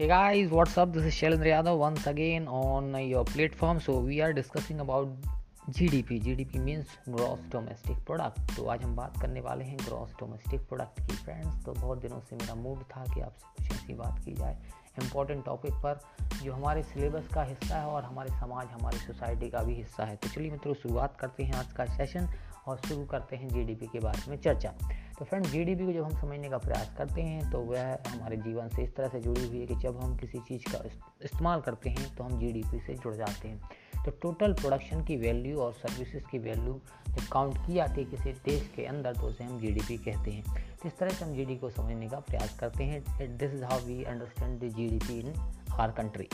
Hey guys, what's up? This is Shailendra Yadav once again on your platform. So we are discussing about GDP. GDP means gross domestic product तो आज हम बात करने वाले हैं gross domestic product की friends तो बहुत दिनों से मेरा मूड था कि आपसे कुछ ऐसी बात की जाए इम्पोर्टेंट टॉपिक पर जो हमारे सिलेबस का हिस्सा है और हमारे समाज हमारी सोसाइटी का भी हिस्सा है तो चलिए मित्रों शुरुआत करते हैं आज का सेशन और शुरू करते हैं जीडीपी के बारे में चर्चा तो फ्रेंड जीडीपी को जब हम समझने का प्रयास करते हैं तो वह हमारे जीवन से इस तरह से जुड़ी हुई है कि जब हम किसी चीज़ का इस्तेमाल करते हैं तो हम जीडीपी से जुड़ जाते हैं। तो टोटल प्रोडक्शन की वैल्यू और सर्विसेज़ की वैल्यू जब काउंट की जाती है किसी देश के अंदर तो उसे हम जीडीपी कहते हैं। तो इस तरह से हम जीडी को समझने का प्रयास करते हैं। This is how we understand the GDP in our country